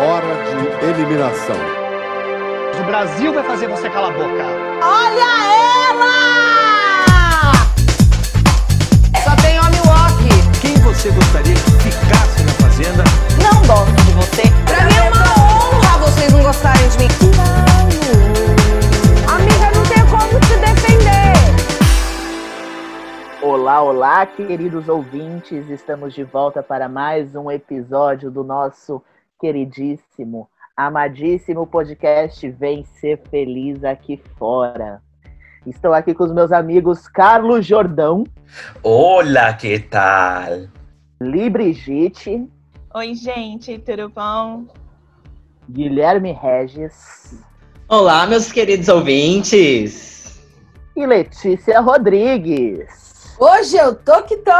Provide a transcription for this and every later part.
hora de eliminação. O Brasil vai fazer você calar a boca. Olha ela! Só tem homem walk. Quem você gostaria que ficasse na fazenda? Não gosto de você. Pra mim é uma honra vocês não gostarem de mim. Amiga, não tem como te defender. Olá, olá, queridos ouvintes. Estamos de volta para mais um episódio do nosso queridíssimo, amadíssimo podcast Vem Ser Feliz Aqui Fora. Estou aqui com os meus amigos Carlos Jordão, Olá, que tal? Li Brigitte, Oi, gente, tudo bom? Guilherme Regis Olá, meus queridos ouvintes! e Letícia Rodrigues. Hoje eu tô que tô.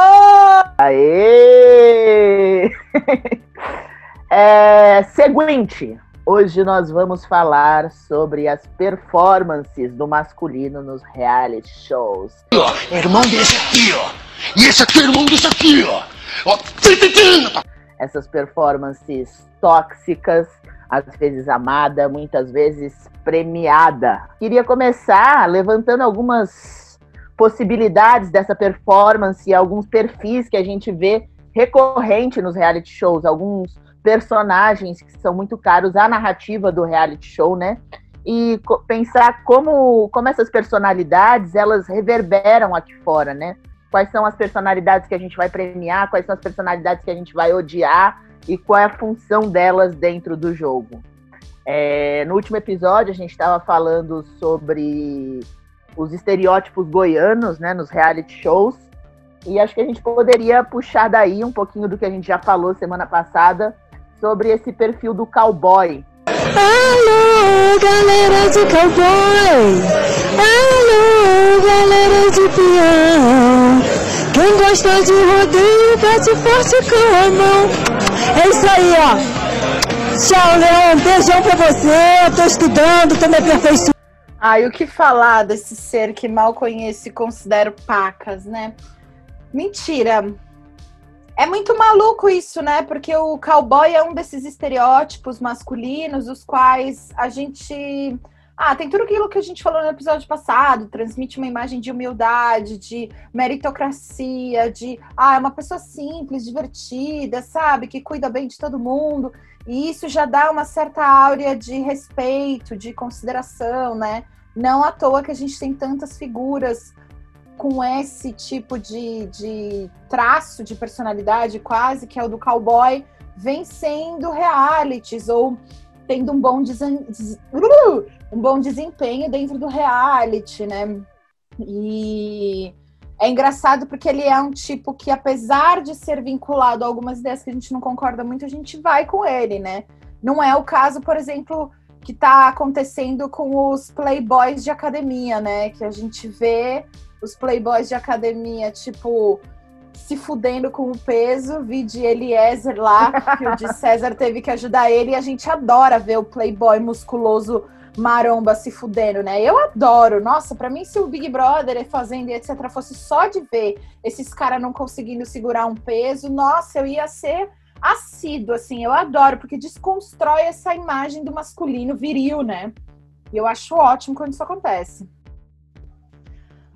Aê! É, seguinte, hoje nós vamos falar sobre as performances do masculino nos reality shows. Irmão desse aqui, ó. E esse aqui é irmão desse aqui, ó. ó. tim. Essas performances tóxicas, às vezes amada, muitas vezes premiada. Queria começar levantando algumas possibilidades dessa performance, alguns perfis que a gente vê recorrente nos reality shows, alguns personagens que são muito caros à narrativa do reality show, né? E co- pensar como, como essas personalidades elas reverberam aqui fora, né? Quais são as personalidades que a gente vai premiar, quais são as personalidades que a gente vai odiar e qual é a função delas dentro do jogo. É, no último episódio, a gente estava falando sobre os estereótipos goianos né, nos reality shows. E acho que a gente poderia puxar daí um pouquinho do que a gente já falou semana passada sobre esse perfil do cowboy. Alô, galera de cowboy! Alô, galera de peão! Quem gosta de rodeio, bate forte com a mão! É isso aí, ó! Tchau, Leão! Beijão pra você! Tô estudando, tô me aperfeiçoando. Ai, o que falar desse ser que mal conheço e considero pacas, né? Mentira. É muito maluco isso, né? Porque o cowboy é um desses estereótipos masculinos, os quais a gente. Ah, tem tudo aquilo que a gente falou no episódio passado, transmite uma imagem de humildade, de meritocracia, de ah, é uma pessoa simples, divertida, sabe? Que cuida bem de todo mundo. E isso já dá uma certa áurea de respeito, de consideração, né? Não à toa que a gente tem tantas figuras com esse tipo de, de traço de personalidade, quase, que é o do cowboy, vencendo realities ou tendo um bom, desen- des- um bom desempenho dentro do reality, né? E é engraçado porque ele é um tipo que, apesar de ser vinculado a algumas ideias que a gente não concorda muito, a gente vai com ele, né? Não é o caso, por exemplo, que tá acontecendo com os playboys de academia, né? Que a gente vê os playboys de academia, tipo, se fudendo com o peso, vi de Eliezer lá, que o de César teve que ajudar ele, e a gente adora ver o playboy musculoso maromba se fudendo, né? Eu adoro. Nossa, pra mim, se o Big Brother fazendo e etc fosse só de ver esses caras não conseguindo segurar um peso, nossa, eu ia ser assíduo, assim. Eu adoro, porque desconstrói essa imagem do masculino viril, né? E eu acho ótimo quando isso acontece.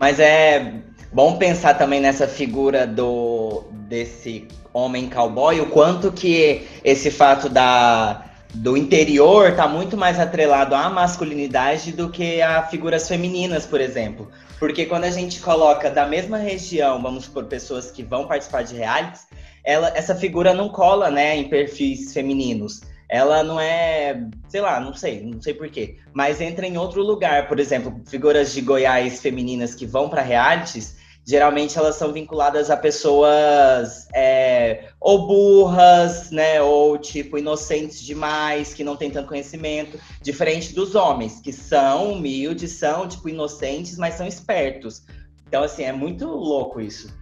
Mas é bom pensar também nessa figura do desse homem cowboy, o quanto que esse fato da do interior tá muito mais atrelado à masculinidade do que a figuras femininas, por exemplo. Porque quando a gente coloca da mesma região, vamos por pessoas que vão participar de realities, ela, essa figura não cola, né, em perfis femininos. Ela não é, sei lá, não sei, não sei porquê, mas entra em outro lugar. Por exemplo, figuras de Goiás femininas que vão para realities, geralmente elas são vinculadas a pessoas é, ou burras, né, ou tipo inocentes demais, que não têm tanto conhecimento, diferente dos homens que são humildes, são tipo inocentes, mas são espertos. Então assim é muito louco isso.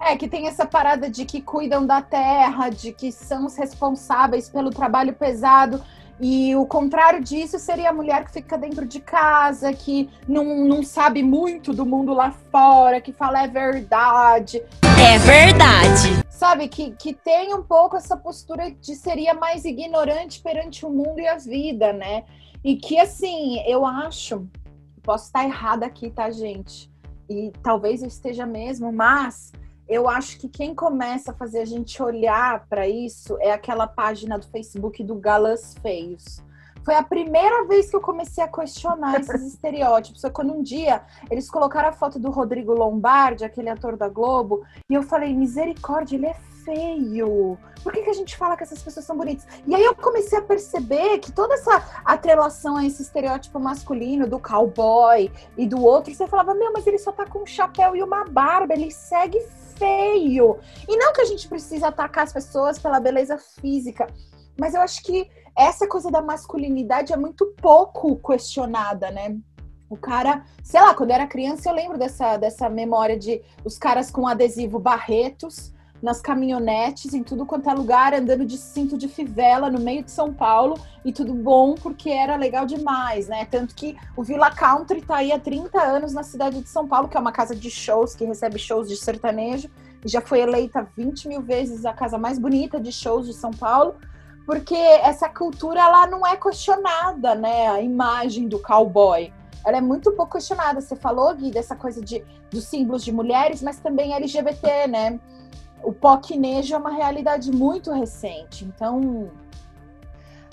É, que tem essa parada de que cuidam da terra, de que são os responsáveis pelo trabalho pesado. E o contrário disso seria a mulher que fica dentro de casa, que não, não sabe muito do mundo lá fora, que fala é verdade. É verdade. Sabe, que, que tem um pouco essa postura de seria mais ignorante perante o mundo e a vida, né? E que, assim, eu acho, posso estar errada aqui, tá, gente? E talvez eu esteja mesmo, mas eu acho que quem começa a fazer a gente olhar para isso é aquela página do Facebook do Galãs Feios. Foi a primeira vez que eu comecei a questionar esses estereótipos. Foi quando um dia eles colocaram a foto do Rodrigo Lombardi, aquele ator da Globo, e eu falei: misericórdia, ele é feio. Por que, que a gente fala que essas pessoas são bonitas? E aí eu comecei a perceber que toda essa atrelação a esse estereótipo masculino do cowboy e do outro, você falava, meu, mas ele só tá com um chapéu e uma barba, ele segue feio. E não que a gente precise atacar as pessoas pela beleza física, mas eu acho que essa coisa da masculinidade é muito pouco questionada, né? O cara, sei lá, quando eu era criança, eu lembro dessa, dessa memória de os caras com adesivo Barretos nas caminhonetes, em tudo quanto é lugar, andando de cinto de fivela no meio de São Paulo, e tudo bom porque era legal demais, né? Tanto que o Villa Country tá aí há 30 anos na cidade de São Paulo, que é uma casa de shows, que recebe shows de sertanejo, e já foi eleita 20 mil vezes a casa mais bonita de shows de São Paulo, porque essa cultura ela não é questionada, né? A imagem do cowboy. Ela é muito pouco questionada. Você falou, Gui, dessa coisa de, dos símbolos de mulheres, mas também LGBT, né? O pocnejo é uma realidade muito recente, então.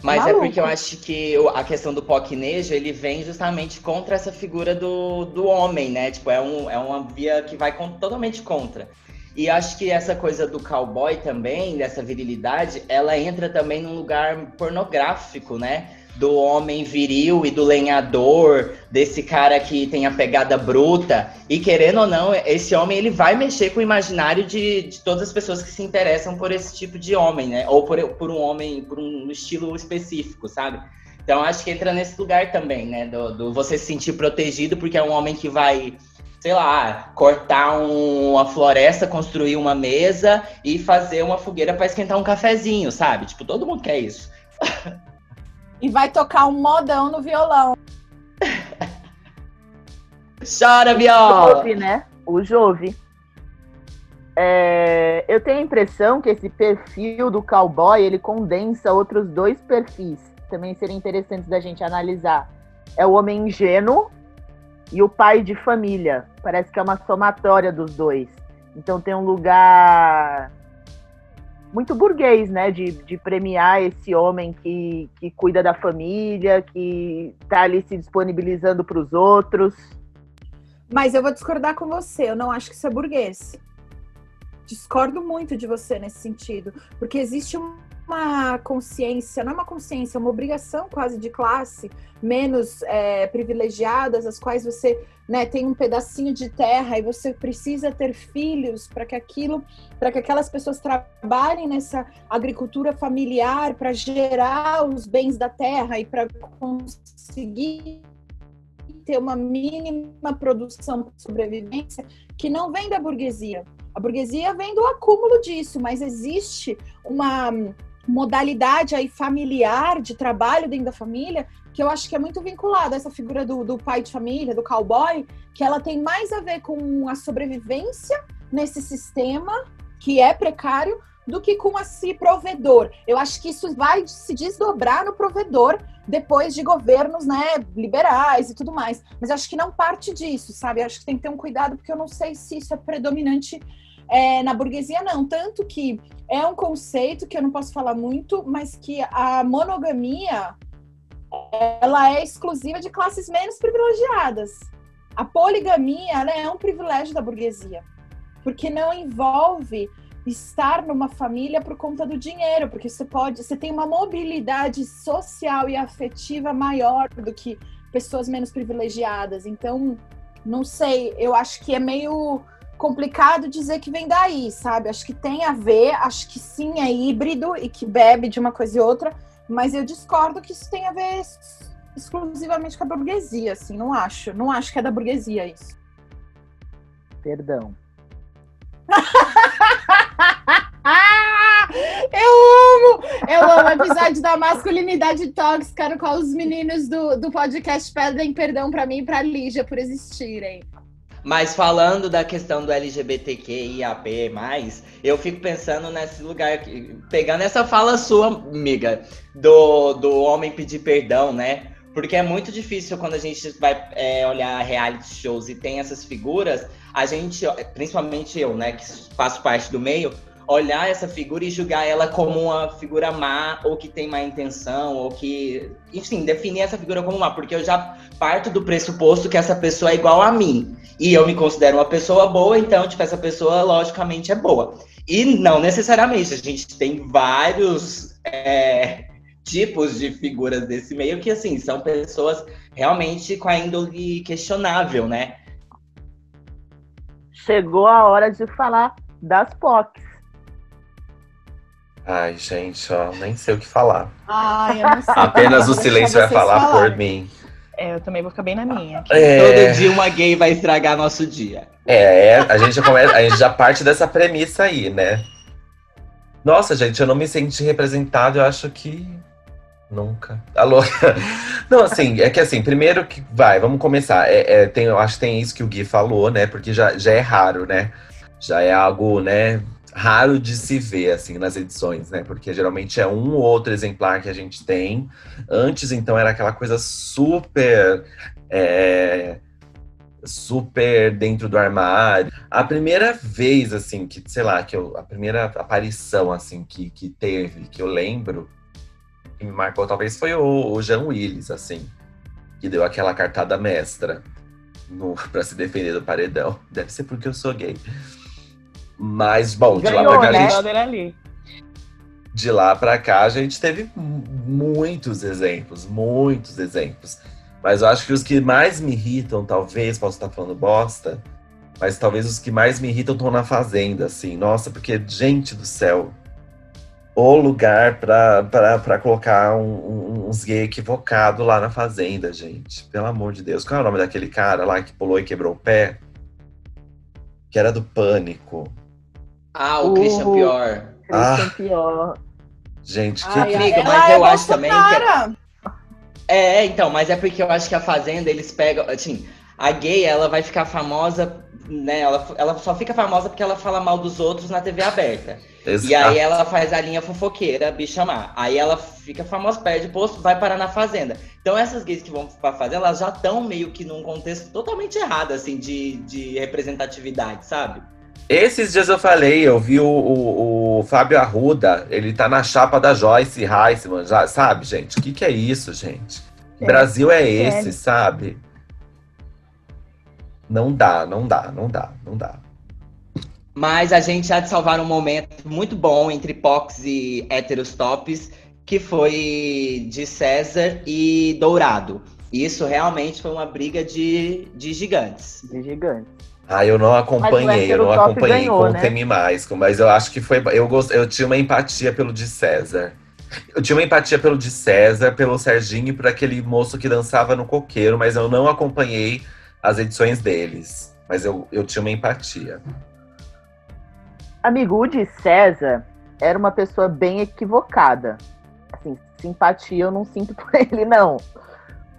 Mas Maluco. é porque eu acho que a questão do pocnejo, ele vem justamente contra essa figura do, do homem, né? Tipo, é, um, é uma via que vai com, totalmente contra. E acho que essa coisa do cowboy também, dessa virilidade, ela entra também num lugar pornográfico, né? Do homem viril e do lenhador, desse cara que tem a pegada bruta. E querendo ou não, esse homem ele vai mexer com o imaginário de, de todas as pessoas que se interessam por esse tipo de homem, né? Ou por, por um homem, por um estilo específico, sabe? Então acho que entra nesse lugar também, né? Do, do você se sentir protegido porque é um homem que vai sei lá, cortar um, uma floresta, construir uma mesa e fazer uma fogueira para esquentar um cafezinho, sabe? Tipo, todo mundo quer isso. e vai tocar um modão no violão. Chora, viola! O Jove, né? O Jove. É, eu tenho a impressão que esse perfil do cowboy ele condensa outros dois perfis, também seriam interessantes da gente analisar. É o homem ingênuo e o pai de família. Parece que é uma somatória dos dois. Então tem um lugar muito burguês, né? De, de premiar esse homem que, que cuida da família, que tá ali se disponibilizando para os outros. Mas eu vou discordar com você, eu não acho que isso é burguês. Discordo muito de você nesse sentido, porque existe um uma consciência, não é uma consciência, é uma obrigação quase de classe menos é, privilegiadas, as quais você né, tem um pedacinho de terra e você precisa ter filhos para que aquilo, para que aquelas pessoas trabalhem nessa agricultura familiar para gerar os bens da terra e para conseguir ter uma mínima produção de sobrevivência que não vem da burguesia. A burguesia vem do acúmulo disso, mas existe uma modalidade aí familiar de trabalho dentro da família, que eu acho que é muito vinculada a essa figura do, do pai de família, do cowboy, que ela tem mais a ver com a sobrevivência nesse sistema que é precário do que com esse provedor. Eu acho que isso vai se desdobrar no provedor depois de governos, né, liberais e tudo mais. Mas acho que não parte disso, sabe? Eu acho que tem que ter um cuidado porque eu não sei se isso é predominante é, na burguesia, não. Tanto que é um conceito que eu não posso falar muito, mas que a monogamia ela é exclusiva de classes menos privilegiadas. A poligamia é um privilégio da burguesia, porque não envolve estar numa família por conta do dinheiro, porque você pode, você tem uma mobilidade social e afetiva maior do que pessoas menos privilegiadas. Então, não sei, eu acho que é meio complicado dizer que vem daí, sabe? Acho que tem a ver, acho que sim é híbrido e que bebe de uma coisa e outra, mas eu discordo que isso tem a ver exclusivamente com a burguesia, assim, não acho. Não acho que é da burguesia isso. Perdão. eu amo! Eu o episódio da masculinidade tóxica, no qual os meninos do, do podcast pedem perdão pra mim e pra Lígia por existirem. Mas falando da questão do LGBTQIAP+, eu fico pensando nesse lugar, aqui, pegando essa fala sua, amiga, do, do homem pedir perdão, né? Porque é muito difícil quando a gente vai é, olhar reality shows e tem essas figuras, a gente, principalmente eu, né, que faço parte do meio, olhar essa figura e julgar ela como uma figura má, ou que tem má intenção, ou que. Enfim, definir essa figura como má, porque eu já parto do pressuposto que essa pessoa é igual a mim. E eu me considero uma pessoa boa, então, tipo, essa pessoa logicamente é boa. E não necessariamente, a gente tem vários é, tipos de figuras desse meio que, assim, são pessoas realmente com a índole questionável, né? Chegou a hora de falar das POCs. Ai, gente, ó, nem sei o que falar. Ai, eu não sei. Apenas o silêncio vai falar falarem. por mim. É, eu também vou ficar bem na minha. É, Todo dia uma gay vai estragar nosso dia. é, a gente já começa, a gente já parte dessa premissa aí, né? Nossa, gente, eu não me senti representado, eu acho que nunca. Alô? Não, assim, é que assim, primeiro que vai, vamos começar. É, é, tem, eu acho que tem isso que o Gui falou, né? Porque já, já é raro, né? Já é algo, né? Raro de se ver, assim, nas edições, né? Porque geralmente é um ou outro exemplar que a gente tem. Antes, então, era aquela coisa super. é, super dentro do armário. A primeira vez, assim, que, sei lá, que eu, a primeira aparição, assim, que, que teve, que eu lembro, que me marcou, talvez foi o, o Jean Willis, assim, que deu aquela cartada mestra no, pra se defender do paredão. Deve ser porque eu sou gay. Mas, bom, de lá Ganhou, pra cá, a né? gente Brother ali. de lá pra cá a gente teve mu- muitos exemplos, muitos exemplos. Mas eu acho que os que mais me irritam, talvez, posso estar falando bosta, mas talvez os que mais me irritam estão na fazenda, assim. Nossa, porque, gente do céu, o lugar pra colocar um- um- uns gay equivocado lá na fazenda, gente. Pelo amor de Deus. Qual é o nome daquele cara lá que pulou e quebrou o pé? Que era do pânico. Ah, o Uh. Christian Pior. Ah. Christian Pior. Gente, que, Ai, que- Amiga, mas é eu acho também que-. É, então, mas é porque eu acho que a Fazenda, eles pegam. Assim, a gay, ela vai ficar famosa, né? Ela, ela só fica famosa porque ela fala mal dos outros na TV aberta. E aí ela faz a linha fofoqueira, bicha má. Aí ela fica famosa, perde posto, vai parar na Fazenda. Então essas gays que vão pra Fazenda, elas já estão meio que num contexto totalmente errado, assim, de, de representatividade, sabe? Esses dias eu falei, eu vi o, o, o Fábio Arruda, ele tá na chapa da Joyce Heisman, já, sabe, gente? O que, que é isso, gente? É, Brasil é esse, sério. sabe? Não dá, não dá, não dá, não dá. Mas a gente há de salvar um momento muito bom entre Pox e héteros tops, que foi de César e Dourado. Isso realmente foi uma briga de, de gigantes. De gigante. Ah, eu não acompanhei, eu não acompanhei, ganhou, né? contem-me mais, mas eu acho que foi. Eu, gost, eu tinha uma empatia pelo de César. Eu tinha uma empatia pelo de César, pelo Serginho e por aquele moço que dançava no coqueiro, mas eu não acompanhei as edições deles. Mas eu, eu tinha uma empatia. Amigo, o de César era uma pessoa bem equivocada. Assim, simpatia eu não sinto por ele, não.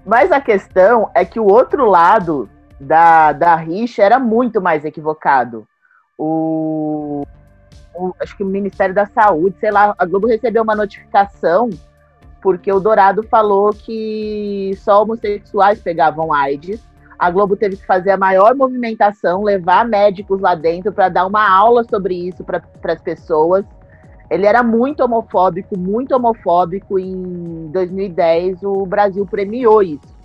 Mas a questão é que o outro lado da, da rixa era muito mais equivocado. O, o- acho que o Ministério da Saúde, sei lá, a Globo recebeu uma notificação porque o Dourado falou que só homossexuais pegavam AIDS. A Globo teve que fazer a maior movimentação, levar médicos lá dentro para dar uma aula sobre isso para as pessoas. Ele era muito homofóbico, muito homofóbico. Em 2010, o Brasil premiou isso.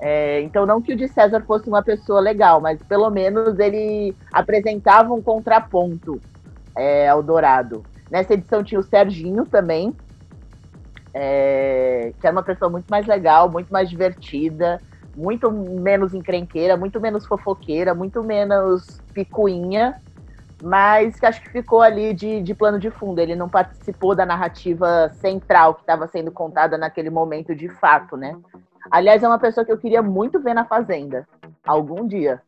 É, então, não que o de César fosse uma pessoa legal, mas pelo menos ele apresentava um contraponto é, ao Dourado. Nessa edição tinha o Serginho também, é, que era uma pessoa muito mais legal, muito mais divertida, muito menos encrenqueira, muito menos fofoqueira, muito menos picuinha, mas que acho que ficou ali de, de plano de fundo. Ele não participou da narrativa central que estava sendo contada naquele momento de fato, né? Aliás, é uma pessoa que eu queria muito ver na Fazenda, algum dia.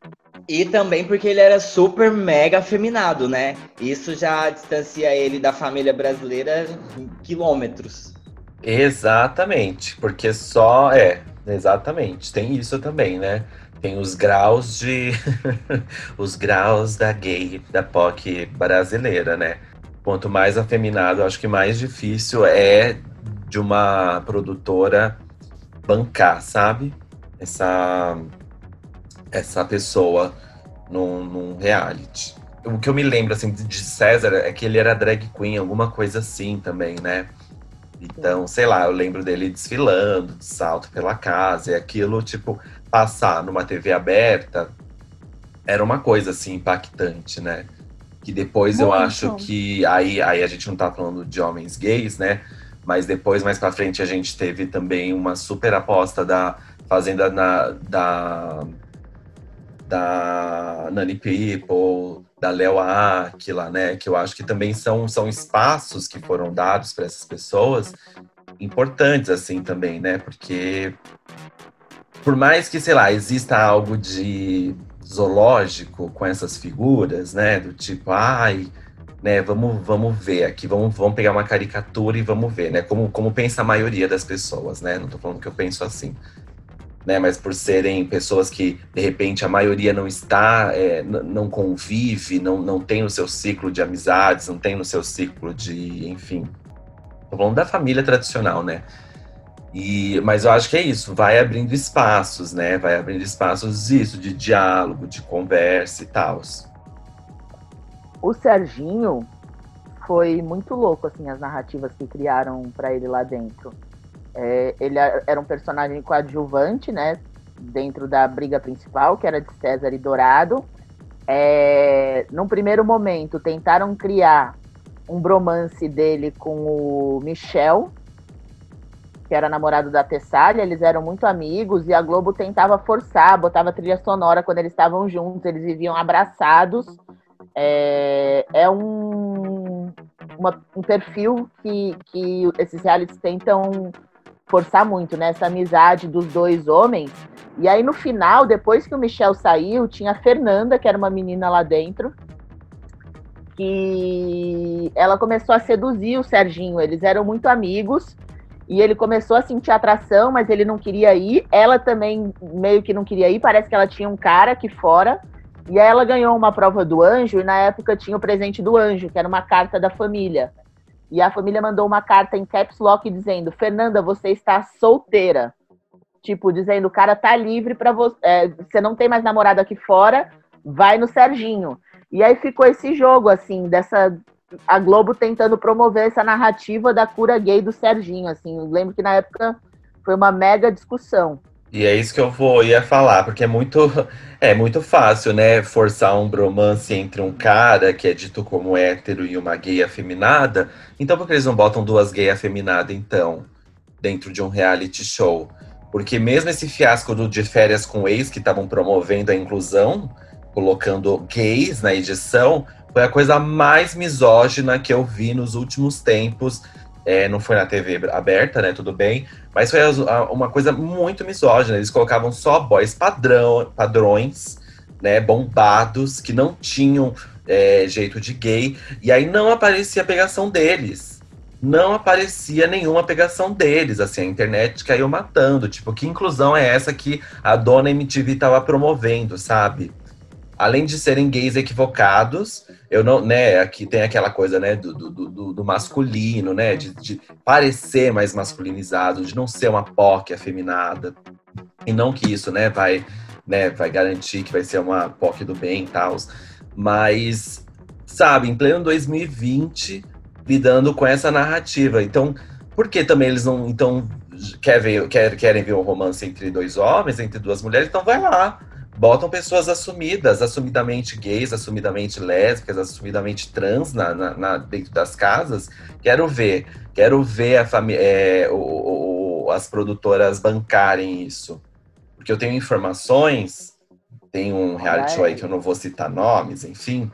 E também porque ele era super mega afeminado, né? Isso já distancia ele da família brasileira em quilômetros. Exatamente, porque só é, exatamente, tem isso também, né? Tem os graus de os graus da gay, da POC brasileira, né? Quanto mais afeminado, acho que mais difícil é de uma produtora bancar, sabe? Essa essa pessoa num, num reality. O que eu me lembro assim de César é que ele era drag queen, alguma coisa assim também, né? Então, sei lá, eu lembro dele desfilando de salto pela casa e aquilo, tipo, passar numa TV aberta era uma coisa assim impactante, né? Que depois eu Muito. acho que aí, aí a gente não tá falando de homens gays, né? Mas depois, mais pra frente, a gente teve também uma super aposta da Fazenda na, da, da Nani People, da Léo Aquila, né? Que eu acho que também são, são espaços que foram dados para essas pessoas importantes, assim, também, né? Porque por mais que, sei lá, exista algo de zoológico com essas figuras, né? Do tipo, ai, né, vamos, vamos ver aqui, vamos, vamos pegar uma caricatura e vamos ver, né? Como, como pensa a maioria das pessoas, né? Não tô falando que eu penso assim. Né, mas por serem pessoas que, de repente, a maioria não está, é, não convive, não, não tem no seu ciclo de amizades, não tem no seu ciclo de, enfim. Tô falando da família tradicional, né? E, mas eu acho que é isso, vai abrindo espaços, né? Vai abrindo espaços isso, de diálogo, de conversa e tal. O Serginho foi muito louco, assim, as narrativas que criaram pra ele lá dentro. É, ele era um personagem coadjuvante, né? Dentro da briga principal, que era de César e Dourado. É, num primeiro momento, tentaram criar um bromance dele com o Michel, que era namorado da Tessália, eles eram muito amigos e a Globo tentava forçar, botava trilha sonora quando eles estavam juntos, eles viviam abraçados. É, é um, uma- um perfil que, que esses realities tentam forçar muito, né? Essa amizade dos dois homens. E aí, no final, depois que o Michel saiu, tinha a Fernanda, que era uma menina lá dentro, que ela começou a seduzir o Serginho. Eles eram muito amigos. E ele começou a sentir atração, mas ele não queria ir. Ela também meio que não queria ir. Parece que ela tinha um cara aqui fora. E aí ela ganhou uma prova do anjo, e na época tinha o presente do anjo, que era uma carta da família. E a família mandou uma carta em caps lock dizendo: Fernanda, você está solteira. Tipo, dizendo, o cara tá livre para você. é, você não tem mais namorado aqui fora, vai no Serginho. E aí ficou esse jogo, assim, dessa. A Globo tentando promover essa narrativa da cura gay do Serginho, assim. Eu lembro que na época foi uma mega discussão. E é isso que eu vou ia falar, porque é muito, é muito fácil, né, forçar um bromance entre um cara que é dito como hétero e uma gay afeminada. Então, por que eles não botam duas gays afeminadas, então, dentro de um reality show? Porque mesmo esse fiasco do de férias com ex, que estavam promovendo a inclusão, colocando gays na edição, foi a coisa mais misógina que eu vi nos últimos tempos. É, não foi na TV aberta, né? Tudo bem. Mas foi uma coisa muito misógina. Eles colocavam só boys padrão, padrões, né? Bombados, que não tinham é, jeito de gay. E aí não aparecia a pegação deles. Não aparecia nenhuma pegação deles. Assim, a internet caiu matando. Tipo, que inclusão é essa que a dona MTV tava promovendo, sabe? Além de serem gays equivocados, eu não, né, aqui tem aquela coisa, né, do, do, do- do masculino, né, de, de parecer mais masculinizado, de não ser uma POC afeminada. E não que isso, né, vai, né, vai garantir que vai ser uma POC do bem e tal. Mas, sabe, em pleno 2020, lidando com essa narrativa. Então, por que também eles não, então, quer ver, quer, querem ver um romance entre dois homens, entre duas mulheres? Então vai lá botam pessoas assumidas, assumidamente gays, assumidamente lésbicas, assumidamente trans na, na- na- dentro das casas. Quero ver, quero ver a é, o- o- o- as produtoras bancarem isso. Porque eu tenho informações, tem um reality show aí que eu não vou citar nomes, enfim,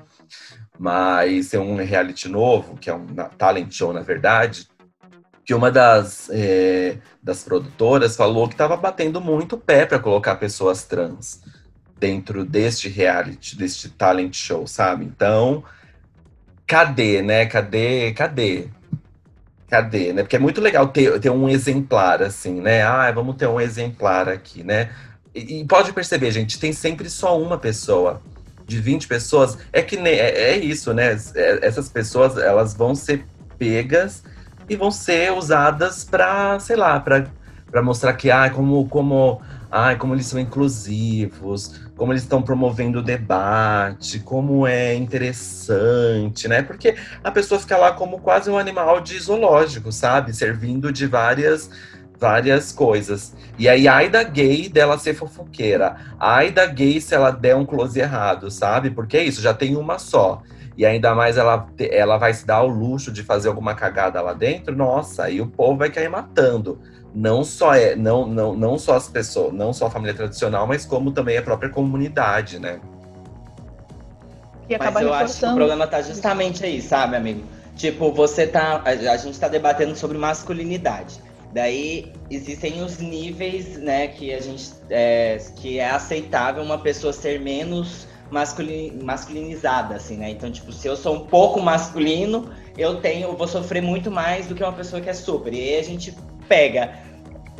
mas tem um reality novo, que é um talent show, na verdade, que uma das, é, das produtoras falou que estava batendo muito pé para colocar pessoas trans dentro deste reality, deste talent show, sabe? Então, cadê, né? Cadê? Cadê? Cadê, né? Porque é muito legal ter, ter um exemplar, assim, né? Ah, vamos ter um exemplar aqui, né? E, e pode perceber, gente, tem sempre só uma pessoa. De 20 pessoas, é que nem, é, é isso, né? É- essas pessoas, elas vão ser pegas e vão ser usadas para, sei lá, para para mostrar que ah, como como ai, como eles são inclusivos, como eles estão promovendo o debate, como é interessante, né? Porque a pessoa fica lá como quase um animal de zoológico, sabe? Servindo de várias várias coisas. E aí, ai da gay dela ser fofoqueira. Ai da gay se ela der um close errado, sabe? Porque é isso, já tem uma só. E ainda mais ela, ela vai se dar ao luxo de fazer alguma cagada lá dentro, nossa, aí o povo vai cair matando. Não só é, não, não, não só as pessoas, não só a família tradicional, mas como também a própria comunidade, né? E Mas acaba eu acho que o reforçando. problema tá justamente aí, sabe, amigo? Tipo, você tá. A, gente tá debatendo sobre masculinidade. Daí existem os níveis, né, que a gente. É, que é aceitável uma pessoa ser menos masculin, masculinizada, assim, né? Então, tipo, se eu sou um pouco masculino, eu tenho. Eu vou sofrer muito mais do que uma pessoa que é super. E aí a gente pega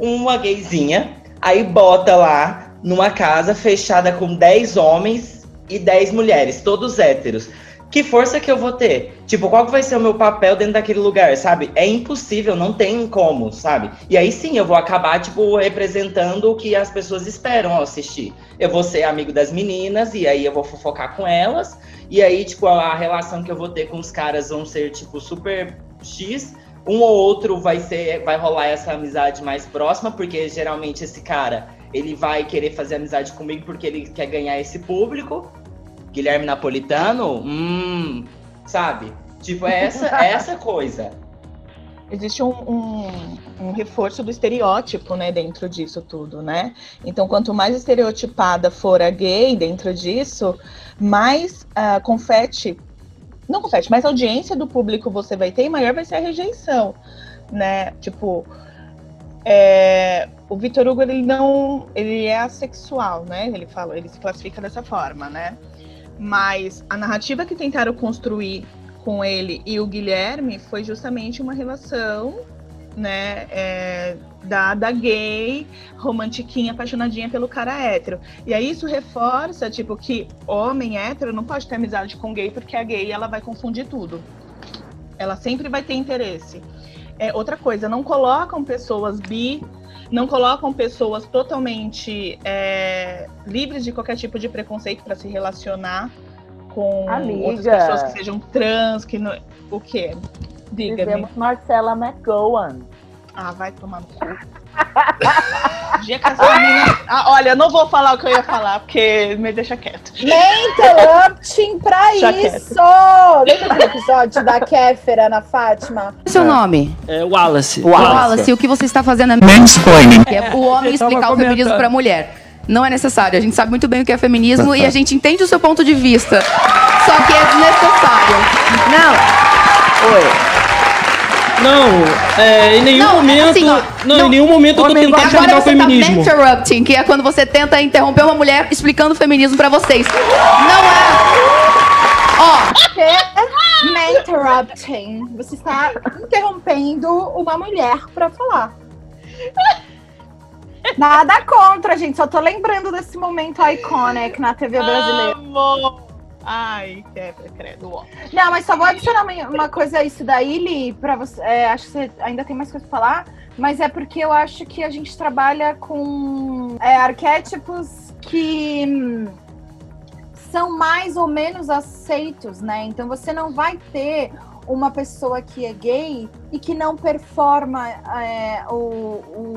uma gayzinha, aí bota lá numa casa fechada com 10 homens e 10 mulheres, todos héteros. Que força que eu vou ter? Tipo, qual que vai ser o meu papel dentro daquele lugar, sabe? É impossível, não tem como, sabe? E aí sim, eu vou acabar, tipo, representando o que as pessoas esperam ao assistir. Eu vou ser amigo das meninas, e aí eu vou fofocar com elas, e aí, tipo, a relação que eu vou ter com os caras vão ser, tipo, super X. Um ou outro vai ser, vai rolar essa amizade mais próxima, porque geralmente esse cara, ele vai querer fazer amizade comigo porque ele quer ganhar esse público. Guilherme Napolitano, hum, sabe? Tipo, é essa, é essa coisa. Existe um, um- um reforço do estereótipo, né, dentro disso tudo, né? Então, quanto mais estereotipada for a gay dentro disso, mais ah, confete, não confete, mais audiência do público você vai ter e maior vai ser a rejeição, né? Tipo, é, o Vitor Hugo ele não, ele é assexual, né? Ele fala, ele se classifica dessa forma, né? Mas a narrativa que tentaram construir com ele e o Guilherme foi justamente uma relação, né, é, da, da gay, romantiquinha, apaixonadinha pelo cara hétero. E aí isso reforça, tipo, que homem hétero não pode ter amizade com gay, porque a gay ela vai confundir tudo. Ela sempre vai ter interesse. É, outra coisa, não colocam pessoas bi, não colocam pessoas totalmente é, livres de qualquer tipo de preconceito para se relacionar com Amiga. outras pessoas que sejam trans, que não... o quê? Diga-me. Fizemos Marcela McGowan. Ah, vai tomar no cu. Dia que essa menina... ah, olha, eu não vou falar o que eu ia falar, porque me deixa quieto. Nem interrupting pra Deixa isso! Lembra do episódio da Kéfera, Ana Fátima? Seu nome? É Wallace. Wallace. o que você está fazendo é Mansplaining. que é o homem explicar o feminismo comentando. para a mulher. Não é necessário. A gente sabe muito bem o que é feminismo e a gente entende o seu ponto de vista. Só que é desnecessário. Não. Oi. Não, é, em nenhum Não, momento. assim, ó, não, não- em nenhum momento eu tô tentando Agora explicar o você feminismo. tá interrupting, que é quando você tenta interromper uma mulher explicando o feminismo pra vocês. Não é. Ó, Man interrupting. Você está interrompendo uma mulher pra falar. Nada contra, gente. Só tô lembrando desse momento iconic na TV brasileira. Amor. Ai, é, credo. ó. Não, mas só vou adicionar uma, coisa a isso daí, Li, pra você. é, acho que você ainda tem mais coisa pra falar, mas é porque eu acho que a gente trabalha com é, arquétipos que hum, são mais ou menos aceitos, né? Então você não vai ter uma pessoa que é gay e que não performa é, o,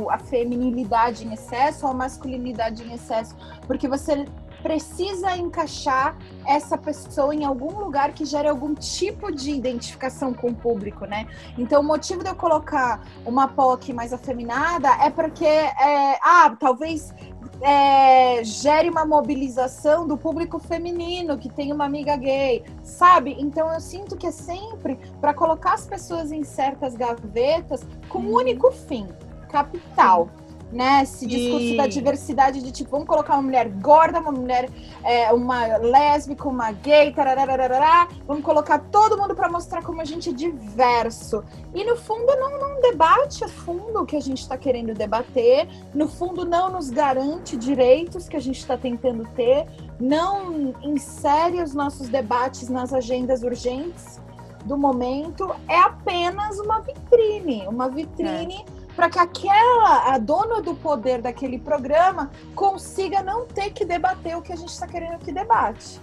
o- a feminilidade em excesso ou a masculinidade em excesso, porque você precisa encaixar essa pessoa em algum lugar que gere algum tipo de identificação com o público, né? Então, o motivo de eu colocar uma POC mais afeminada é porque, é, ah, talvez é, gere uma mobilização do público feminino que tem uma amiga gay, sabe? Então, eu sinto que é sempre para colocar as pessoas em certas gavetas com um único fim, capital. Né? Esse discurso E- da diversidade de tipo, vamos colocar uma mulher gorda, uma mulher, é, uma lésbica, uma gay, tararararará, vamos colocar todo mundo para mostrar como a gente é diverso. E no fundo não, não debate a fundo o que a gente está querendo debater, no fundo não nos garante direitos que a gente está tentando ter, não insere os nossos debates nas agendas urgentes do momento, é apenas uma vitrine, uma vitrine para que aquela, a dona do poder daquele programa, consiga não ter que debater o que a gente está querendo que debate.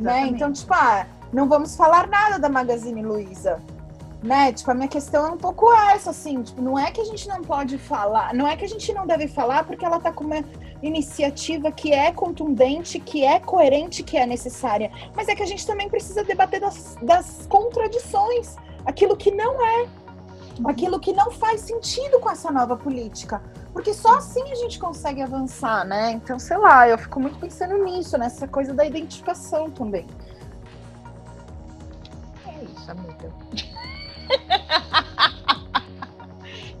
Né? Então, tipo, ah, não vamos falar nada da Magazine Luiza. Né? Tipo, a minha questão é um pouco essa, assim, tipo, não é que a gente não pode falar, não é que a gente não deve falar porque ela tá com uma iniciativa que é contundente, que é coerente, que é necessária. Mas é que a gente também precisa debater das, das contradições, aquilo que não é, aquilo que não faz sentido com essa nova política. Porque só assim a gente consegue avançar, né? Então, sei lá, eu fico muito pensando nisso, nessa coisa da identificação também. É isso, amiga.